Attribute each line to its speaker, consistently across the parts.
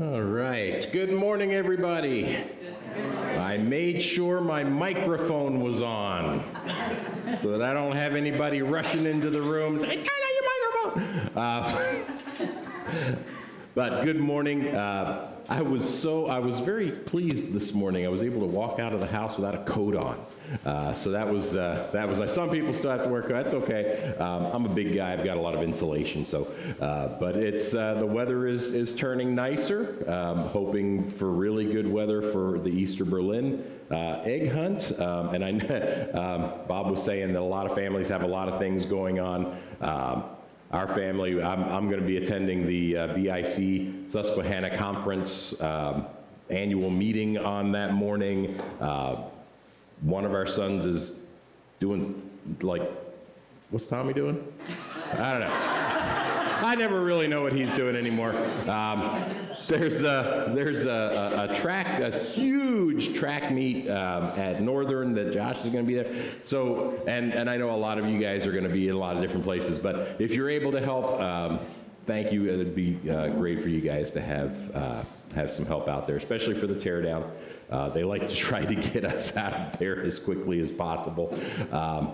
Speaker 1: All right. Good morning, everybody. I made sure my microphone was on so that I don't have anybody rushing into the room saying, turn on your microphone. Uh, but good morning. Uh, I was so, I was very pleased this morning. I was able to walk out of the house without a coat on. Uh, so that was, uh, that was, like some people still have to wear coats. That's okay. Um, I'm a big guy. I've got a lot of insulation. So, uh, but it's, uh, the weather is, is turning nicer. Um, hoping for really good weather for the Easter Berlin uh, egg hunt. Um, and I, um, Bob was saying that a lot of families have a lot of things going on. Um, our family, I'm, I'm going to be attending the uh, BIC Susquehanna Conference um, annual meeting on that morning. Uh, one of our sons is doing, like, what's Tommy doing? I don't know. I never really know what he's doing anymore. Um, there's a, there's a, a, a, track, a huge track meet um, at Northern that Josh is going to be there. So, and, and I know a lot of you guys are going to be in a lot of different places, but if you're able to help, um, thank you. It'd be uh, great for you guys to have, uh, have some help out there, especially for the teardown. Uh, they like to try to get us out of there as quickly as possible. Um,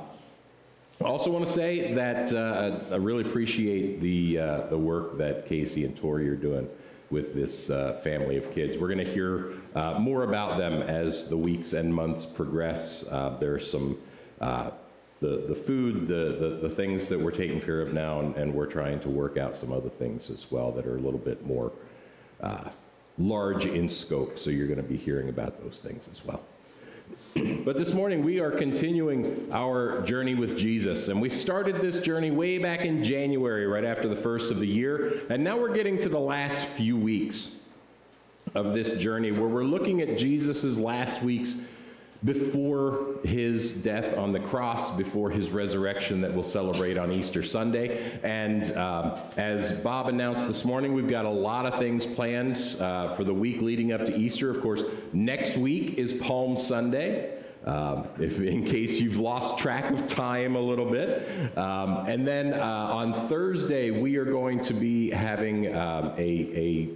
Speaker 1: I also want to say that uh, I really appreciate the, uh, the work that Casey and Tori are doing with this uh, family of kids. We're going to hear uh, more about them as the weeks and months progress. Uh, there's some uh, the, the food, the, the, the, things that we're taking care of now, and, and, we're trying to work out some other things as well that are a little bit more uh, large in scope. So you're going to be hearing about those things as well. But this morning we are continuing our journey with Jesus. And we started this journey way back in January, right after the first of the year. And now we're getting to the last few weeks of this journey where we're looking at Jesus' last weeks before his death on the cross, before his resurrection that we'll celebrate on Easter Sunday. And um, as Bob announced this morning, we've got a lot of things planned uh, for the week leading up to Easter. Of course, next week is Palm Sunday. Um, if, in case you've lost track of time a little bit. Um, and then uh, on Thursday, we are going to be having um, a, a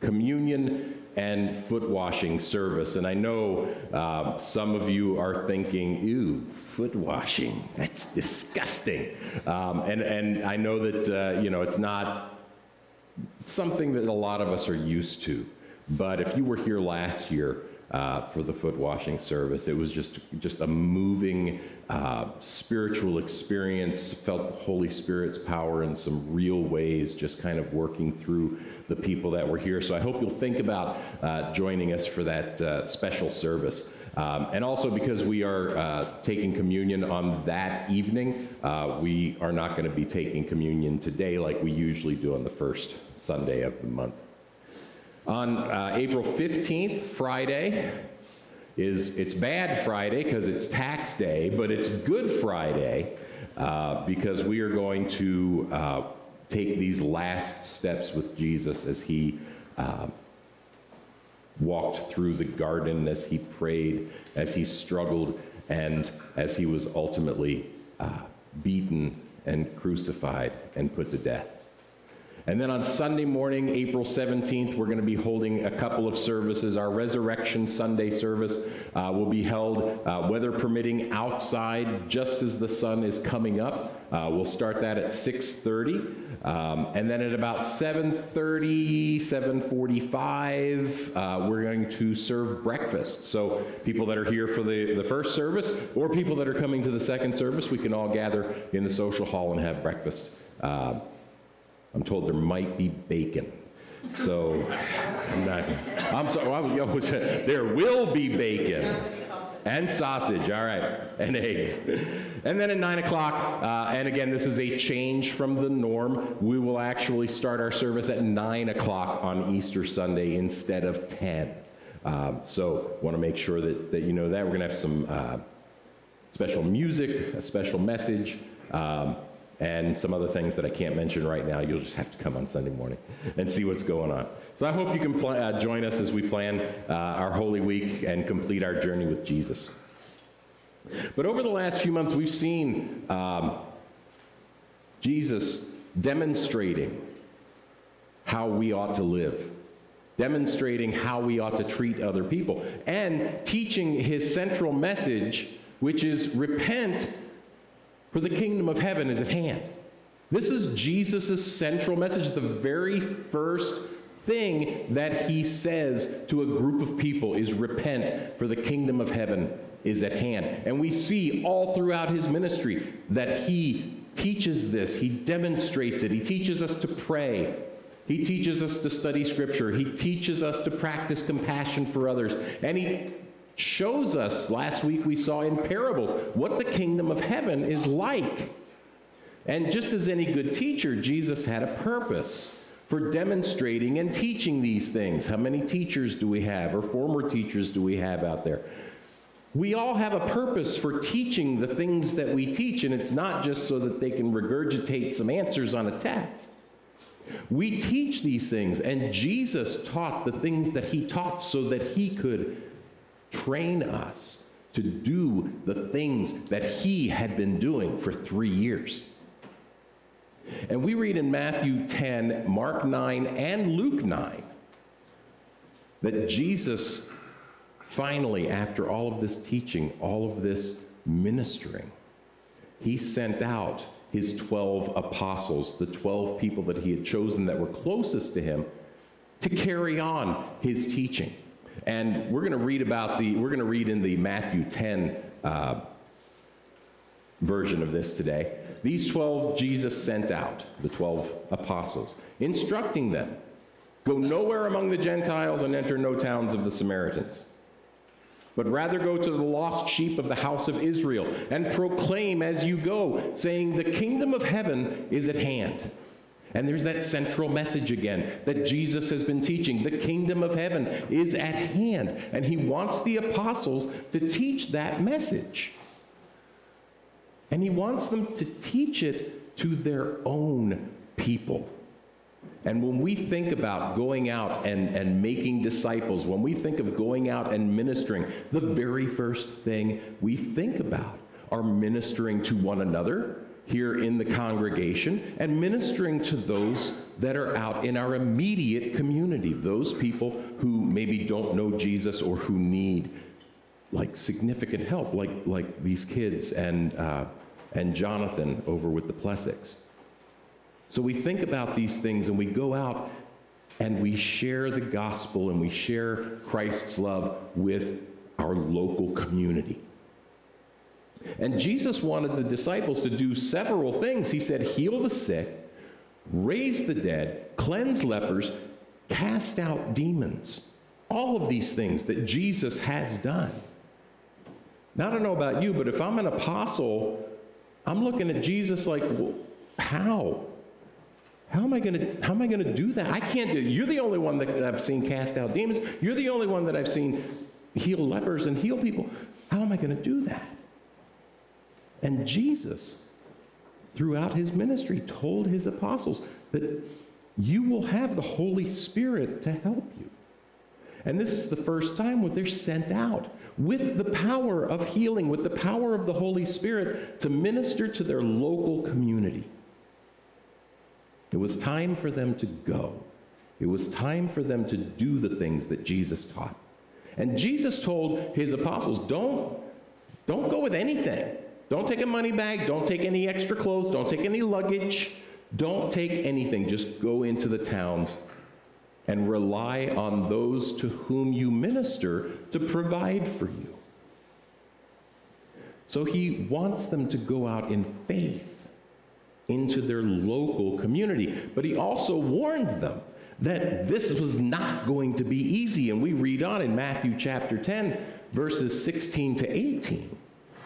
Speaker 1: communion and foot washing service. And I know uh, some of you are thinking, ew, foot washing, that's disgusting. Um, and, and I know that, uh, you know, it's not something that a lot of us are used to. But if you were here last year, uh, for the foot washing service. It was just just a moving uh, spiritual experience. Felt the Holy Spirit's power in some real ways, just kind of working through the people that were here. So I hope you'll think about uh, joining us for that uh, special service. Um, and also because we are uh, taking communion on that evening, uh, we are not going to be taking communion today like we usually do on the first Sunday of the month. On uh, April 15th, Friday, is it's bad Friday because it's tax day, but it's Good Friday uh, because we are going to uh, take these last steps with Jesus as he uh, walked through the garden, as he prayed, as he struggled, and as he was ultimately uh, beaten and crucified and put to death. And then on Sunday morning, April 17th, we're going to be holding a couple of services. Our Resurrection Sunday service uh, will be held, uh, weather permitting, outside just as the sun is coming up. Uh, we'll start that at 6.30. Um, and then at about 7.30, 7.45, uh, we're going to serve breakfast. So people that are here for the, the first service or people that are coming to the second service, we can all gather in the social hall and have breakfast. I'm told there might be bacon. So I'm not, I'm sorry, there will be bacon. And sausage, all right, and eggs. And then at 9 o'clock, uh, and again, this is a change from the norm, we will actually start our service at 9 o'clock on Easter Sunday instead of 10. Um, so want to make sure that, that you know that. We're going to have some uh, special music, a special message. Um, and some other things that I can't mention right now. You'll just have to come on Sunday morning and see what's going on. So I hope you can pl- uh, join us as we plan uh, our Holy Week and complete our journey with Jesus. But over the last few months, we've seen um, Jesus demonstrating how we ought to live. demonstrating how we ought to treat other people, and teaching his central message, which is repent, for the kingdom of heaven is at hand. This is Jesus' central message, the very first thing that he says to a group of people is repent, for the kingdom of heaven is at hand. And we see all throughout his ministry that he teaches this, he demonstrates it, he teaches us to pray. He teaches us to study scripture. He teaches us to practice compassion for others. And he shows us, last week we saw in parables, what the kingdom of heaven is like. And just as any good teacher, Jesus had a purpose for demonstrating and teaching these things. How many teachers do we have, or former teachers do we have out there? We all have a purpose for teaching the things that we teach, and it's not just so that they can regurgitate some answers on a test. We teach these things, and Jesus taught the things that he taught so that he could train us to do the things that he had been doing for three years. And we read in Matthew 10, Mark 9, and Luke 9 that Jesus finally, after all of this teaching, all of this ministering, he sent out his 12 apostles, the 12 people that he had chosen that were closest to him, to carry on his teaching. And we're going to read about the, we're going to read in the Matthew 10 uh, version of this today. These 12 Jesus sent out, the 12 apostles, instructing them go nowhere among the Gentiles and enter no towns of the Samaritans, but rather go to the lost sheep of the house of Israel and proclaim as you go, saying, The kingdom of heaven is at hand. And there's that central message again that Jesus has been teaching. The kingdom of heaven is at hand. And he wants the apostles to teach that message. And he wants them to teach it to their own people. And when we think about going out and, and making disciples, when we think of going out and ministering, the very first thing we think about are ministering to one another here in the congregation and ministering to those that are out in our immediate community, those people who maybe don't know Jesus or who need like significant help, like, like these kids and, uh, and Jonathan over with the Plessics. So we think about these things and we go out and we share the gospel and we share Christ's love with our local community. And Jesus wanted the disciples to do several things. He said, heal the sick, raise the dead, cleanse lepers, cast out demons. All of these things that Jesus has done. Now, I don't know about you, but if I'm an apostle, I'm looking at Jesus like, well, how? How am I going to how am I going to do that? I can't do it. You're the only one that I've seen cast out demons. You're the only one that I've seen heal lepers and heal people. How am I going to do that? And Jesus throughout his ministry told his apostles that you will have the Holy Spirit to help you. And this is the first time when they're sent out with the power of healing, with the power of the Holy Spirit to minister to their local community. It was time for them to go. It was time for them to do the things that Jesus taught. And Jesus told his apostles, don't, don't go with anything. Don't take a money bag. Don't take any extra clothes. Don't take any luggage. Don't take anything. Just go into the towns and rely on those to whom you minister to provide for you. So he wants them to go out in faith into their local community. But he also warned them that this was not going to be easy. And we read on in Matthew chapter 10, verses 16 to 18.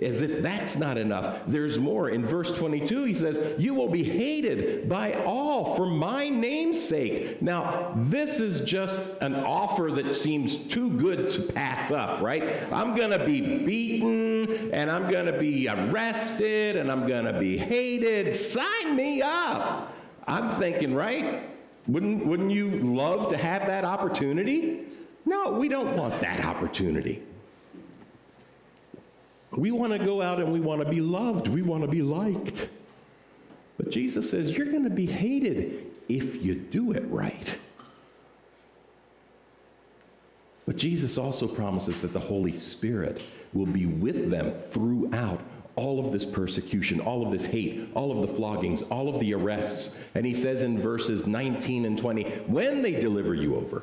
Speaker 1: As if that's not enough, there's more. In verse 22, he says, You will be hated by all for my name's sake. Now, this is just an offer that seems too good to pass up, right? I'm going to be beaten, and I'm going to be arrested, and I'm going to be hated. Sign me up. I'm thinking, right? Wouldn't, wouldn't you love to have that opportunity? No, we don't want that opportunity. We want to go out and we want to be loved. We want to be liked. But Jesus says, You're going to be hated if you do it right. But Jesus also promises that the Holy Spirit will be with them throughout all of this persecution, all of this hate, all of the floggings, all of the arrests. And he says in verses 19 and 20, when they deliver you over,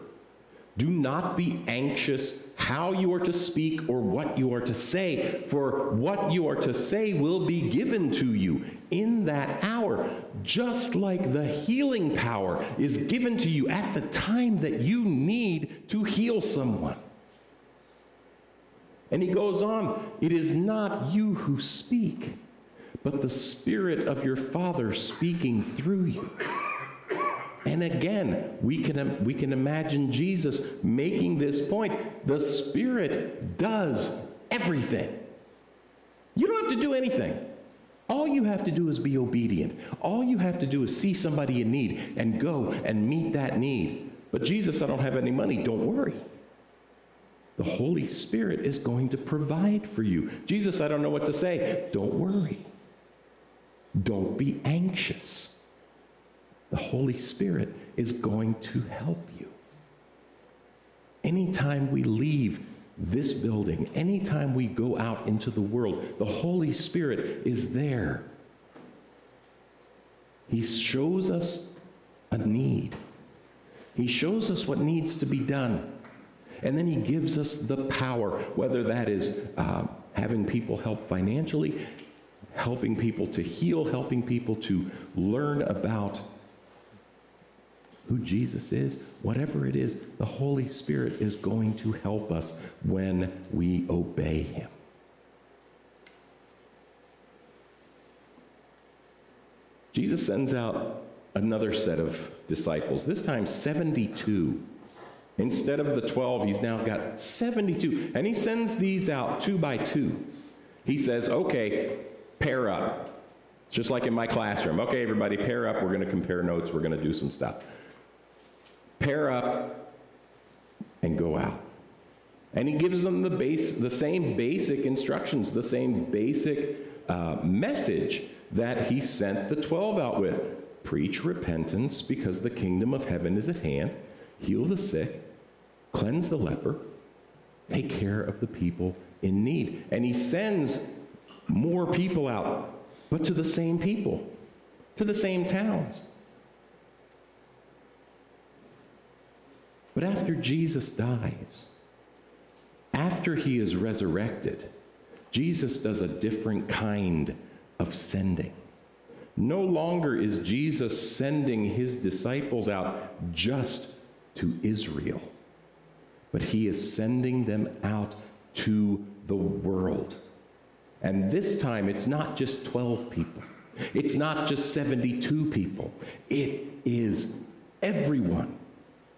Speaker 1: do not be anxious how you are to speak or what you are to say, for what you are to say will be given to you in that hour, just like the healing power is given to you at the time that you need to heal someone. And he goes on, it is not you who speak, but the Spirit of your Father speaking through you. And again, we can, we can imagine Jesus making this point. The Spirit does everything. You don't have to do anything. All you have to do is be obedient. All you have to do is see somebody in need and go and meet that need. But Jesus, I don't have any money. Don't worry. The Holy Spirit is going to provide for you. Jesus, I don't know what to say. Don't worry. Don't be anxious the Holy Spirit is going to help you. Anytime we leave this building, anytime we go out into the world, the Holy Spirit is there. He shows us a need. He shows us what needs to be done. And then he gives us the power, whether that is uh, having people help financially, helping people to heal, helping people to learn about who Jesus is, whatever it is, the Holy Spirit is going to help us when we obey Him. Jesus sends out another set of disciples, this time 72. Instead of the 12, he's now got 72. And he sends these out two by two. He says, okay, pair up. It's just like in my classroom. Okay, everybody, pair up. We're going to compare notes. We're going to do some stuff pair up, and go out. And he gives them the, base, the same basic instructions, the same basic uh, message that he sent the 12 out with. Preach repentance because the kingdom of heaven is at hand. Heal the sick, cleanse the leper, take care of the people in need. And he sends more people out, but to the same people, to the same towns. But after Jesus dies, after he is resurrected, Jesus does a different kind of sending. No longer is Jesus sending his disciples out just to Israel, but he is sending them out to the world. And this time, it's not just 12 people, it's not just 72 people, it is everyone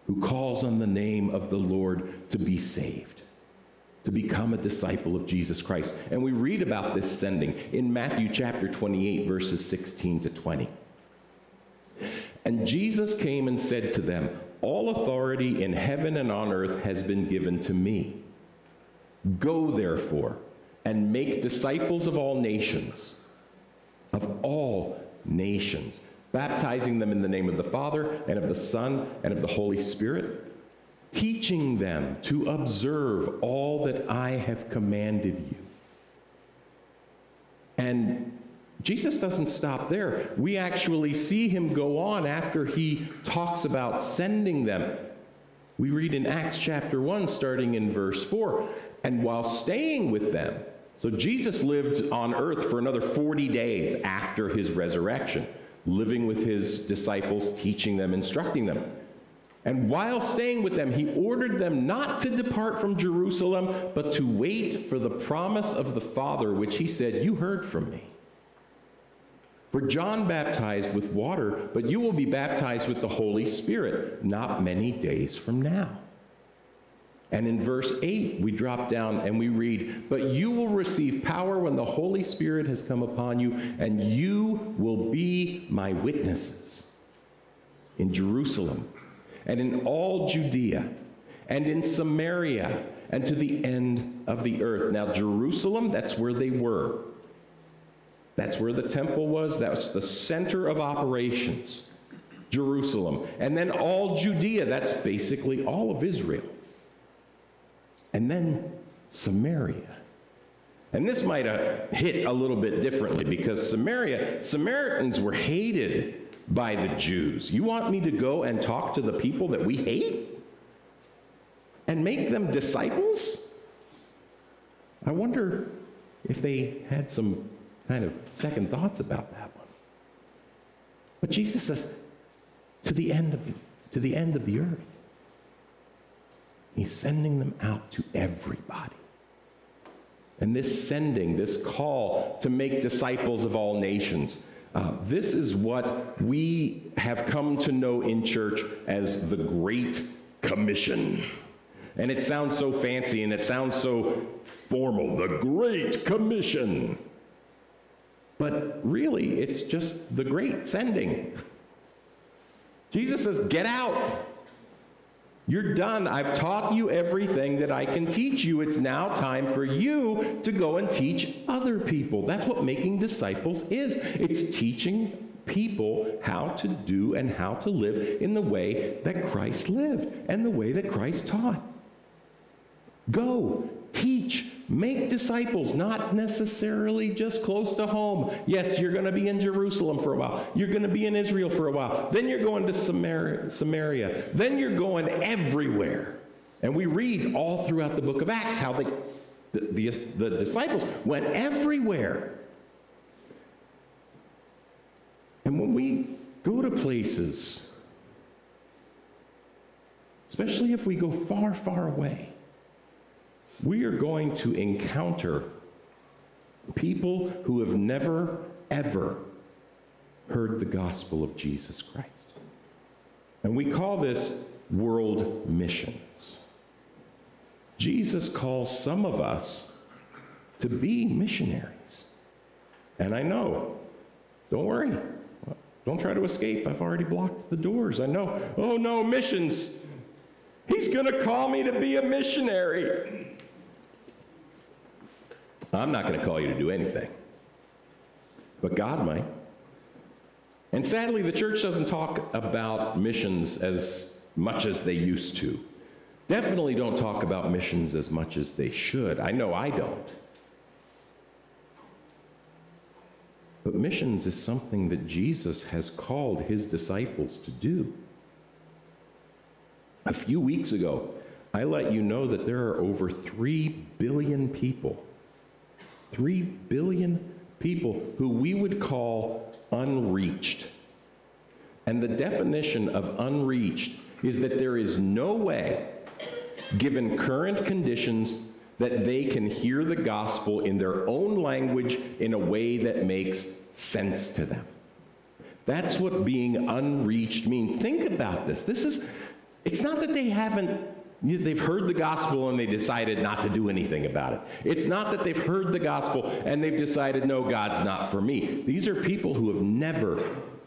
Speaker 1: who calls on the name of the Lord to be saved, to become a disciple of Jesus Christ. And we read about this sending in Matthew chapter 28, verses 16 to 20. And Jesus came and said to them, All authority in heaven and on earth has been given to me. Go, therefore, and make disciples of all nations, of all nations baptizing them in the name of the Father and of the Son and of the Holy Spirit, teaching them to observe all that I have commanded you. And Jesus doesn't stop there. We actually see him go on after he talks about sending them. We read in Acts chapter 1, starting in verse 4, and while staying with them, so Jesus lived on earth for another 40 days after his resurrection living with his disciples, teaching them, instructing them. And while staying with them, he ordered them not to depart from Jerusalem, but to wait for the promise of the Father, which he said, You heard from me. For John baptized with water, but you will be baptized with the Holy Spirit not many days from now. And in verse 8, we drop down and we read, But you will receive power when the Holy Spirit has come upon you, and you will be my witnesses in Jerusalem and in all Judea and in Samaria and to the end of the earth. Now, Jerusalem, that's where they were. That's where the temple was. That was the center of operations, Jerusalem. And then all Judea, that's basically all of Israel. And then Samaria. And this might have hit a little bit differently because Samaria, Samaritans were hated by the Jews. You want me to go and talk to the people that we hate? And make them disciples? I wonder if they had some kind of second thoughts about that one. But Jesus says, to the end of, to the, end of the earth. He's sending them out to everybody. And this sending, this call to make disciples of all nations, uh, this is what we have come to know in church as the Great Commission. And it sounds so fancy and it sounds so formal the Great Commission. But really, it's just the great sending. Jesus says, Get out. You're done. I've taught you everything that I can teach you. It's now time for you to go and teach other people. That's what making disciples is it's teaching people how to do and how to live in the way that Christ lived and the way that Christ taught. Go, teach, make disciples, not necessarily just close to home. Yes, you're going to be in Jerusalem for a while. You're going to be in Israel for a while. Then you're going to Samaria. Samaria. Then you're going everywhere. And we read all throughout the book of Acts how the, the, the disciples went everywhere. And when we go to places, especially if we go far, far away, we are going to encounter people who have never, ever heard the gospel of Jesus Christ. And we call this world missions. Jesus calls some of us to be missionaries. And I know, don't worry, don't try to escape. I've already blocked the doors. I know, oh no, missions. He's going to call me to be a missionary. I'm not going to call you to do anything. But God might. And sadly, the church doesn't talk about missions as much as they used to. Definitely don't talk about missions as much as they should. I know I don't. But missions is something that Jesus has called his disciples to do. A few weeks ago, I let you know that there are over 3 billion people 3 billion people who we would call unreached. And the definition of unreached is that there is no way, given current conditions, that they can hear the gospel in their own language in a way that makes sense to them. That's what being unreached means. Think about this. This is, it's not that they haven't They've heard the gospel and they decided not to do anything about it. It's not that they've heard the gospel and they've decided, no, God's not for me. These are people who have never,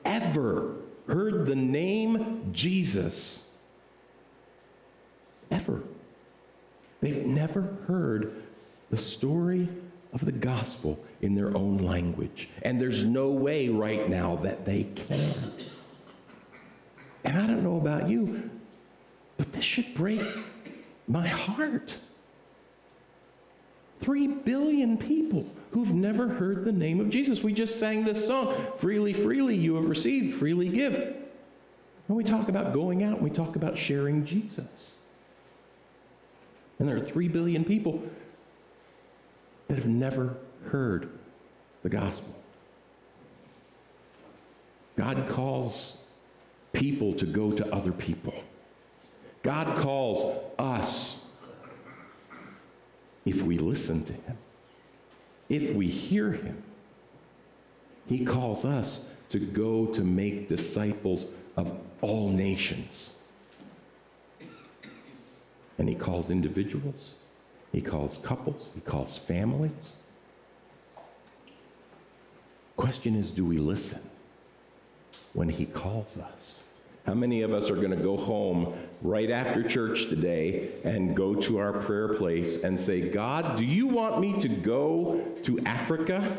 Speaker 1: ever heard the name Jesus. Ever. They've never heard the story of the gospel in their own language. And there's no way right now that they can. And I don't know about you, but this should break my heart. Three billion people who've never heard the name of Jesus. We just sang this song freely, freely you have received, freely give. And we talk about going out, we talk about sharing Jesus. And there are three billion people that have never heard the gospel. God calls people to go to other people. God calls us if we listen to Him, if we hear Him. He calls us to go to make disciples of all nations. And He calls individuals, He calls couples, He calls families. Question is do we listen when He calls us? How many of us are going to go home right after church today and go to our prayer place and say, God, do you want me to go to Africa?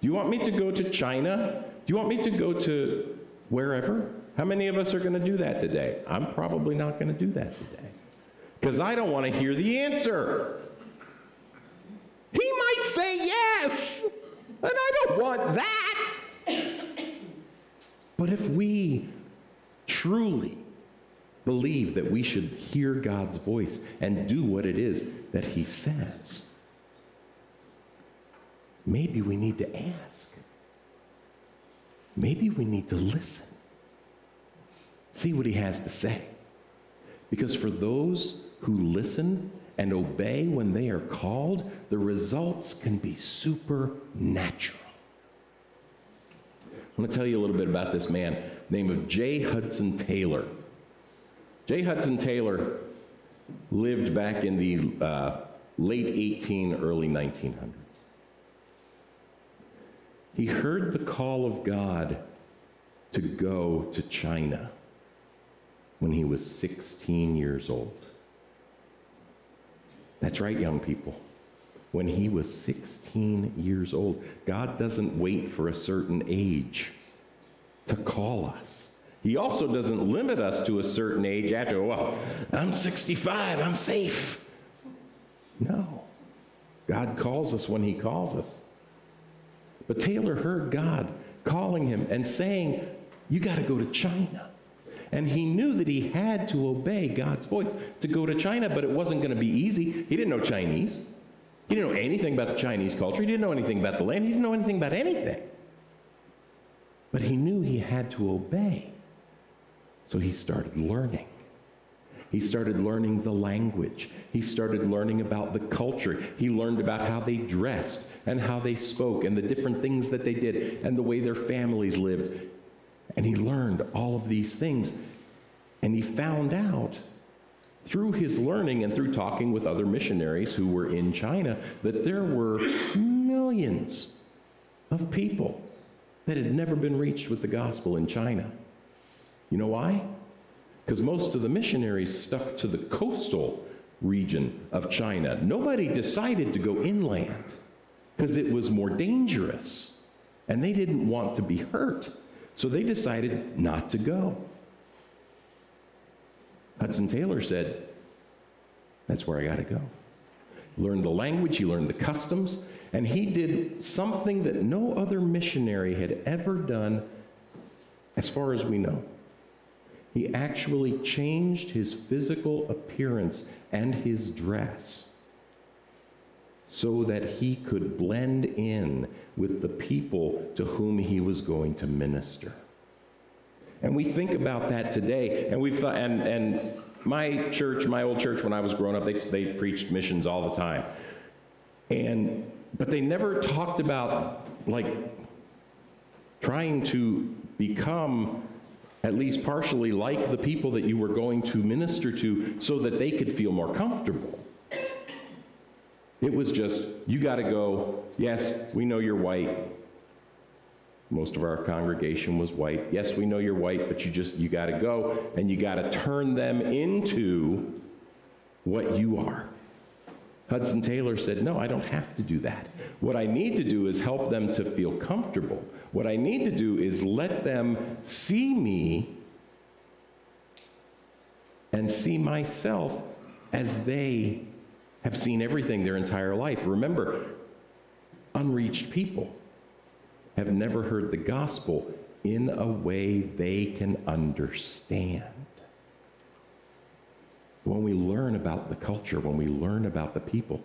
Speaker 1: Do you want me to go to China? Do you want me to go to wherever? How many of us are going to do that today? I'm probably not going to do that today because I don't want to hear the answer. He might say yes, and I don't want that. But if we truly believe that we should hear God's voice and do what it is that He says, maybe we need to ask. Maybe we need to listen. See what He has to say. Because for those who listen and obey when they are called, the results can be supernatural. I want to tell you a little bit about this man named of J. Hudson Taylor. J. Hudson Taylor lived back in the uh, late 18, early 1900s. He heard the call of God to go to China when he was 16 years old. That's right, young people. When he was 16 years old, God doesn't wait for a certain age to call us. He also doesn't limit us to a certain age after, well, I'm 65, I'm safe. No. God calls us when He calls us. But Taylor heard God calling him and saying, You got to go to China. And he knew that he had to obey God's voice to go to China, but it wasn't going to be easy. He didn't know Chinese. He didn't know anything about the Chinese culture. He didn't know anything about the land. He didn't know anything about anything. But he knew he had to obey. So he started learning. He started learning the language. He started learning about the culture. He learned about how they dressed and how they spoke and the different things that they did and the way their families lived. And he learned all of these things. And he found out through his learning and through talking with other missionaries who were in China that there were millions of people that had never been reached with the gospel in China. You know why? Because most of the missionaries stuck to the coastal region of China. Nobody decided to go inland because it was more dangerous and they didn't want to be hurt. So they decided not to go. Hudson Taylor said, That's where I got to go. Learned the language, he learned the customs, and he did something that no other missionary had ever done, as far as we know. He actually changed his physical appearance and his dress so that he could blend in with the people to whom he was going to minister. And we think about that today, and we've thought, and, and my church, my old church, when I was growing up, they, they preached missions all the time. And, but they never talked about, like, trying to become at least partially like the people that you were going to minister to so that they could feel more comfortable. It was just, you got to go, yes, we know you're white. Most of our congregation was white. Yes, we know you're white, but you just, you got to go and you got to turn them into what you are. Hudson Taylor said, No, I don't have to do that. What I need to do is help them to feel comfortable. What I need to do is let them see me and see myself as they have seen everything their entire life. Remember, unreached people have never heard the gospel in a way they can understand. When we learn about the culture, when we learn about the people,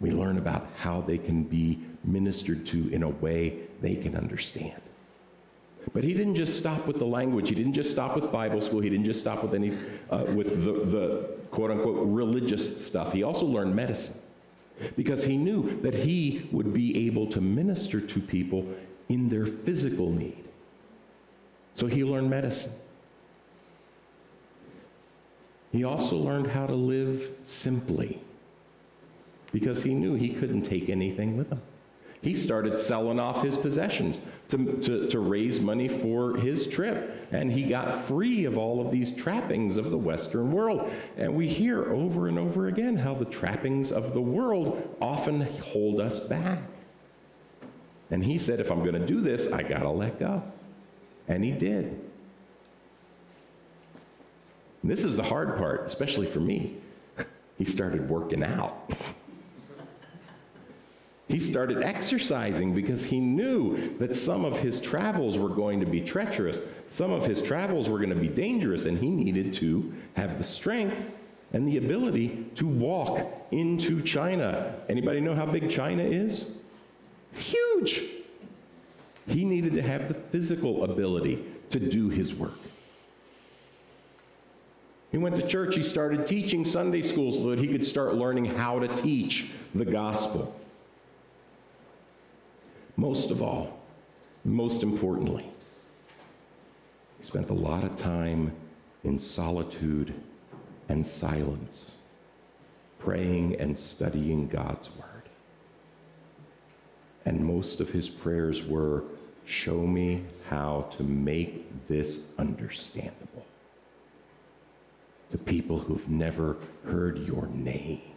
Speaker 1: we learn about how they can be ministered to in a way they can understand. But he didn't just stop with the language. He didn't just stop with Bible school. He didn't just stop with any, uh, with the, the quote unquote religious stuff. He also learned medicine because he knew that he would be able to minister to people in their physical need. So he learned medicine. He also learned how to live simply because he knew he couldn't take anything with him. He started selling off his possessions to, to, to, raise money for his trip. And he got free of all of these trappings of the Western world. And we hear over and over again how the trappings of the world often hold us back. And he said, if I'm going to do this, I got to let go. And he did. And this is the hard part, especially for me. He started working out. He started exercising because he knew that some of his travels were going to be treacherous, some of his travels were going to be dangerous, and he needed to have the strength and the ability to walk into China. Anybody know how big China is? It's huge. He needed to have the physical ability to do his work. He went to church, he started teaching Sunday school so that he could start learning how to teach the gospel. Most of all, most importantly, he spent a lot of time in solitude and silence, praying and studying God's Word. And most of his prayers were, Show me how to make this understandable to people who've never heard your name.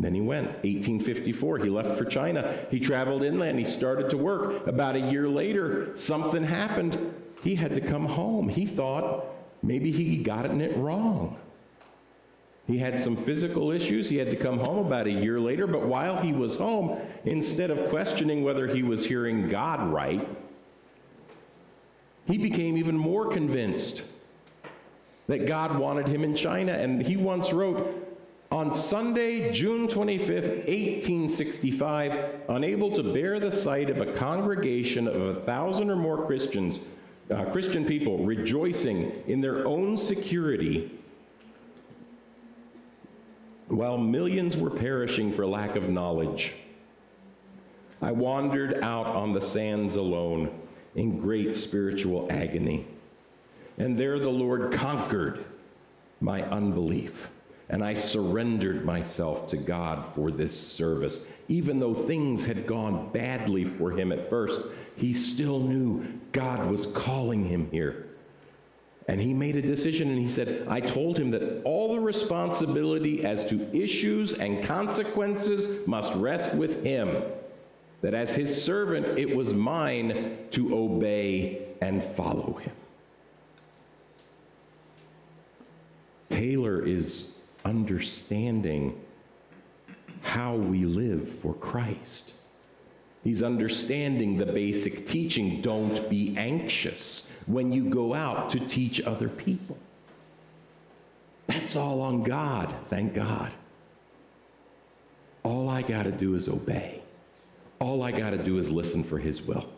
Speaker 1: Then he went. 1854, he left for China. He traveled inland. He started to work. About a year later, something happened. He had to come home. He thought maybe he got it wrong. He had some physical issues. He had to come home about a year later. But while he was home, instead of questioning whether he was hearing God right, he became even more convinced that God wanted him in China. And he once wrote, on Sunday, June 25th, 1865, unable to bear the sight of a congregation of a thousand or more Christians, uh, Christian people rejoicing in their own security, while millions were perishing for lack of knowledge, I wandered out on the sands alone in great spiritual agony. And there the Lord conquered my unbelief and I surrendered myself to God for this service. Even though things had gone badly for him at first, he still knew God was calling him here. And he made a decision and he said, I told him that all the responsibility as to issues and consequences must rest with him. That as his servant, it was mine to obey and follow him. Taylor is understanding how we live for Christ. He's understanding the basic teaching don't be anxious when you go out to teach other people. That's all on God, thank God. All I got to do is obey. All I got to do is listen for His will.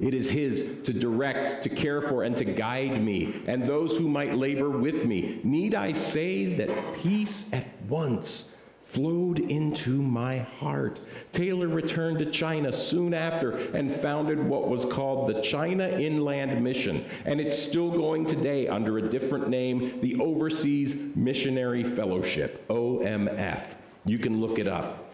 Speaker 1: It is His to direct, to care for, and to guide me, and those who might labor with me. Need I say that peace at once flowed into my heart? Taylor returned to China soon after and founded what was called the China Inland Mission, and it's still going today under a different name, the Overseas Missionary Fellowship, OMF. You can look it up.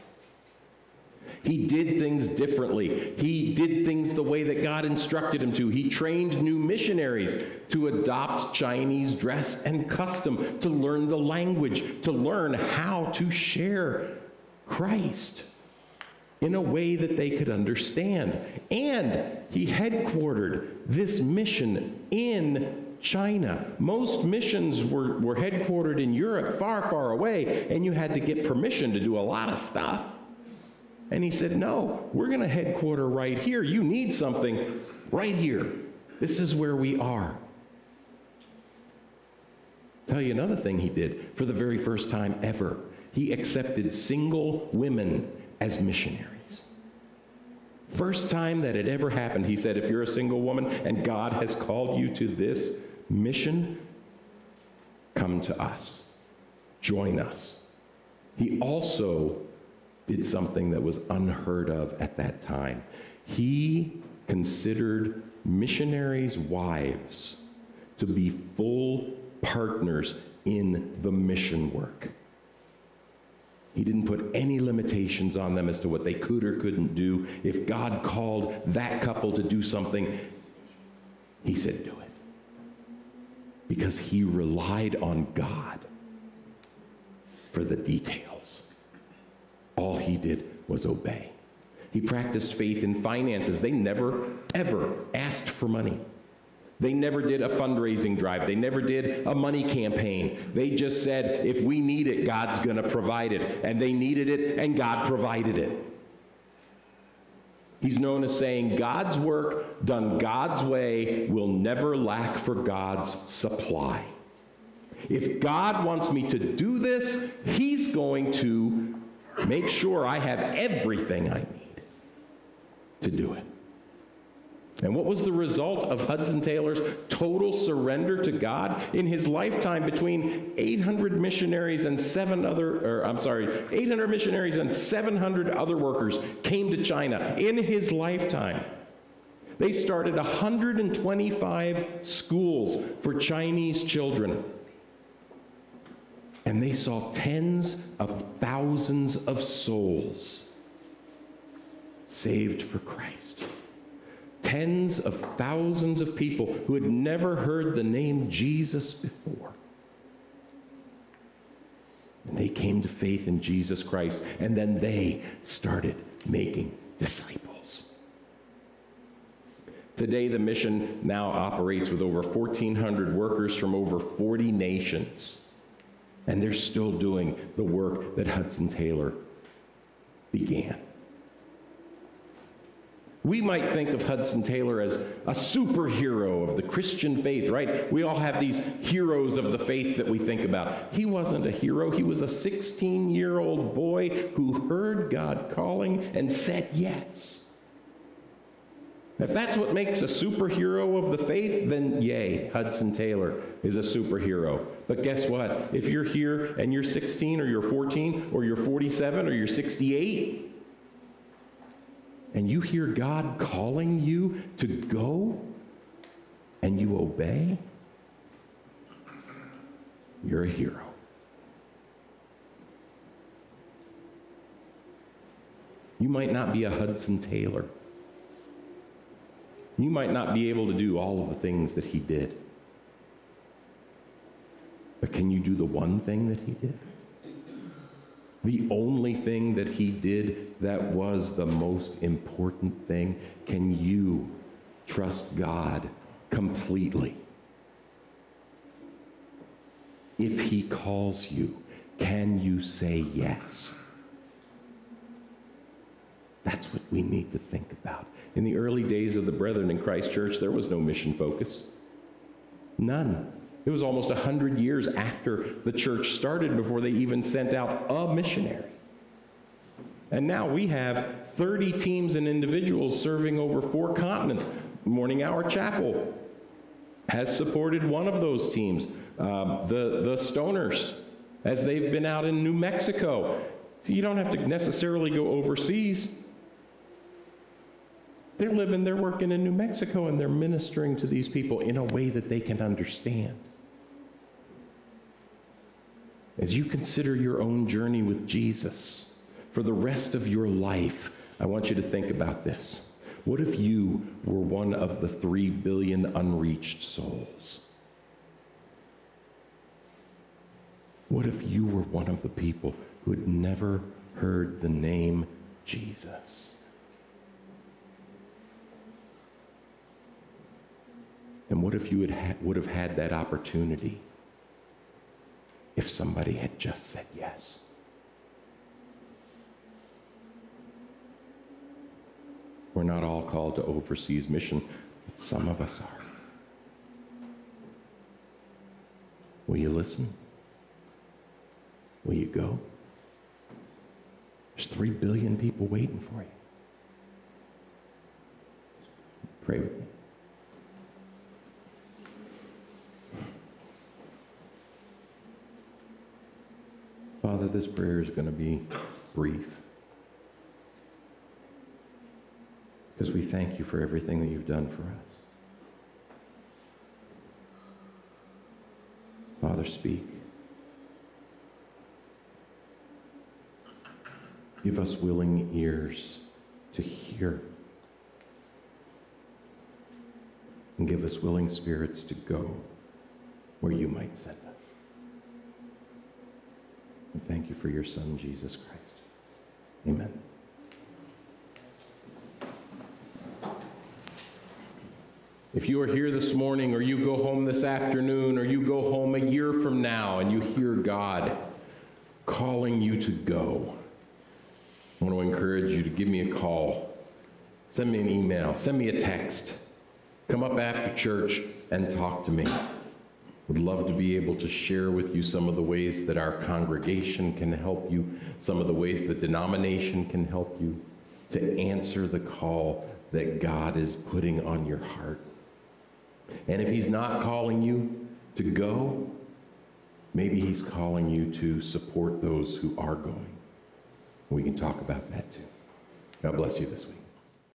Speaker 1: He did things differently. He did things the way that God instructed him to. He trained new missionaries to adopt Chinese dress and custom, to learn the language, to learn how to share Christ in a way that they could understand. And he headquartered this mission in China. Most missions were, were headquartered in Europe, far, far away, and you had to get permission to do a lot of stuff. And he said, No, we're going to headquarter right here. You need something right here. This is where we are. Tell you another thing he did for the very first time ever. He accepted single women as missionaries. First time that it ever happened, he said, if you're a single woman and God has called you to this mission, come to us. Join us. He also did something that was unheard of at that time. He considered missionaries' wives to be full partners in the mission work. He didn't put any limitations on them as to what they could or couldn't do. If God called that couple to do something, he said, do it. Because he relied on God for the details. All he did was obey. He practiced faith in finances. They never, ever asked for money. They never did a fundraising drive. They never did a money campaign. They just said, if we need it, God's going to provide it. And they needed it, and God provided it. He's known as saying, God's work done God's way will never lack for God's supply. If God wants me to do this, He's going to make sure I have everything I need to do it. And what was the result of Hudson Taylor's total surrender to God in his lifetime between 800 missionaries and seven other, or I'm sorry, 800 missionaries and 700 other workers came to China in his lifetime. They started 125 schools for Chinese children. And they saw tens of thousands of souls saved for Christ tens of thousands of people who had never heard the name Jesus before. And they came to faith in Jesus Christ, and then they started making disciples. Today, the mission now operates with over 1,400 workers from over 40 nations, and they're still doing the work that Hudson Taylor began. We might think of Hudson Taylor as a superhero of the Christian faith, right? We all have these heroes of the faith that we think about. He wasn't a hero, he was a 16 year old boy who heard God calling and said yes. If that's what makes a superhero of the faith, then yay, Hudson Taylor is a superhero. But guess what? If you're here and you're 16 or you're 14 or you're 47 or you're 68, and you hear God calling you to go and you obey, you're a hero. You might not be a Hudson Taylor. You might not be able to do all of the things that he did. But can you do the one thing that he did? the only thing that he did that was the most important thing? Can you trust God completely? If he calls you, can you say yes? That's what we need to think about. In the early days of the Brethren in Christ Church, there was no mission focus. None. It was almost 100 years after the church started before they even sent out a missionary. And now we have 30 teams and individuals serving over four continents. Morning Hour Chapel has supported one of those teams, um, the, the Stoners, as they've been out in New Mexico. So you don't have to necessarily go overseas. They're living, they're working in New Mexico, and they're ministering to these people in a way that they can understand. As you consider your own journey with Jesus for the rest of your life, I want you to think about this. What if you were one of the three billion unreached souls? What if you were one of the people who had never heard the name Jesus? And what if you had ha- would have had that opportunity if somebody had just said yes. We're not all called to overseas mission, but some of us are. Will you listen? Will you go? There's three billion people waiting for you. Pray with me. Father, this prayer is going to be brief. Because we thank you for everything that you've done for us. Father, speak. Give us willing ears to hear. And give us willing spirits to go where you might send And thank you for your Son, Jesus Christ. Amen. If you are here this morning, or you go home this afternoon, or you go home a year from now and you hear God calling you to go, I want to encourage you to give me a call, send me an email, send me a text, come up after church and talk to me. Would love to be able to share with you some of the ways that our congregation can help you, some of the ways that denomination can help you to answer the call that God is putting on your heart. And if He's not calling you to go, maybe He's calling you to support those who are going. We can talk about that too. God bless you this week.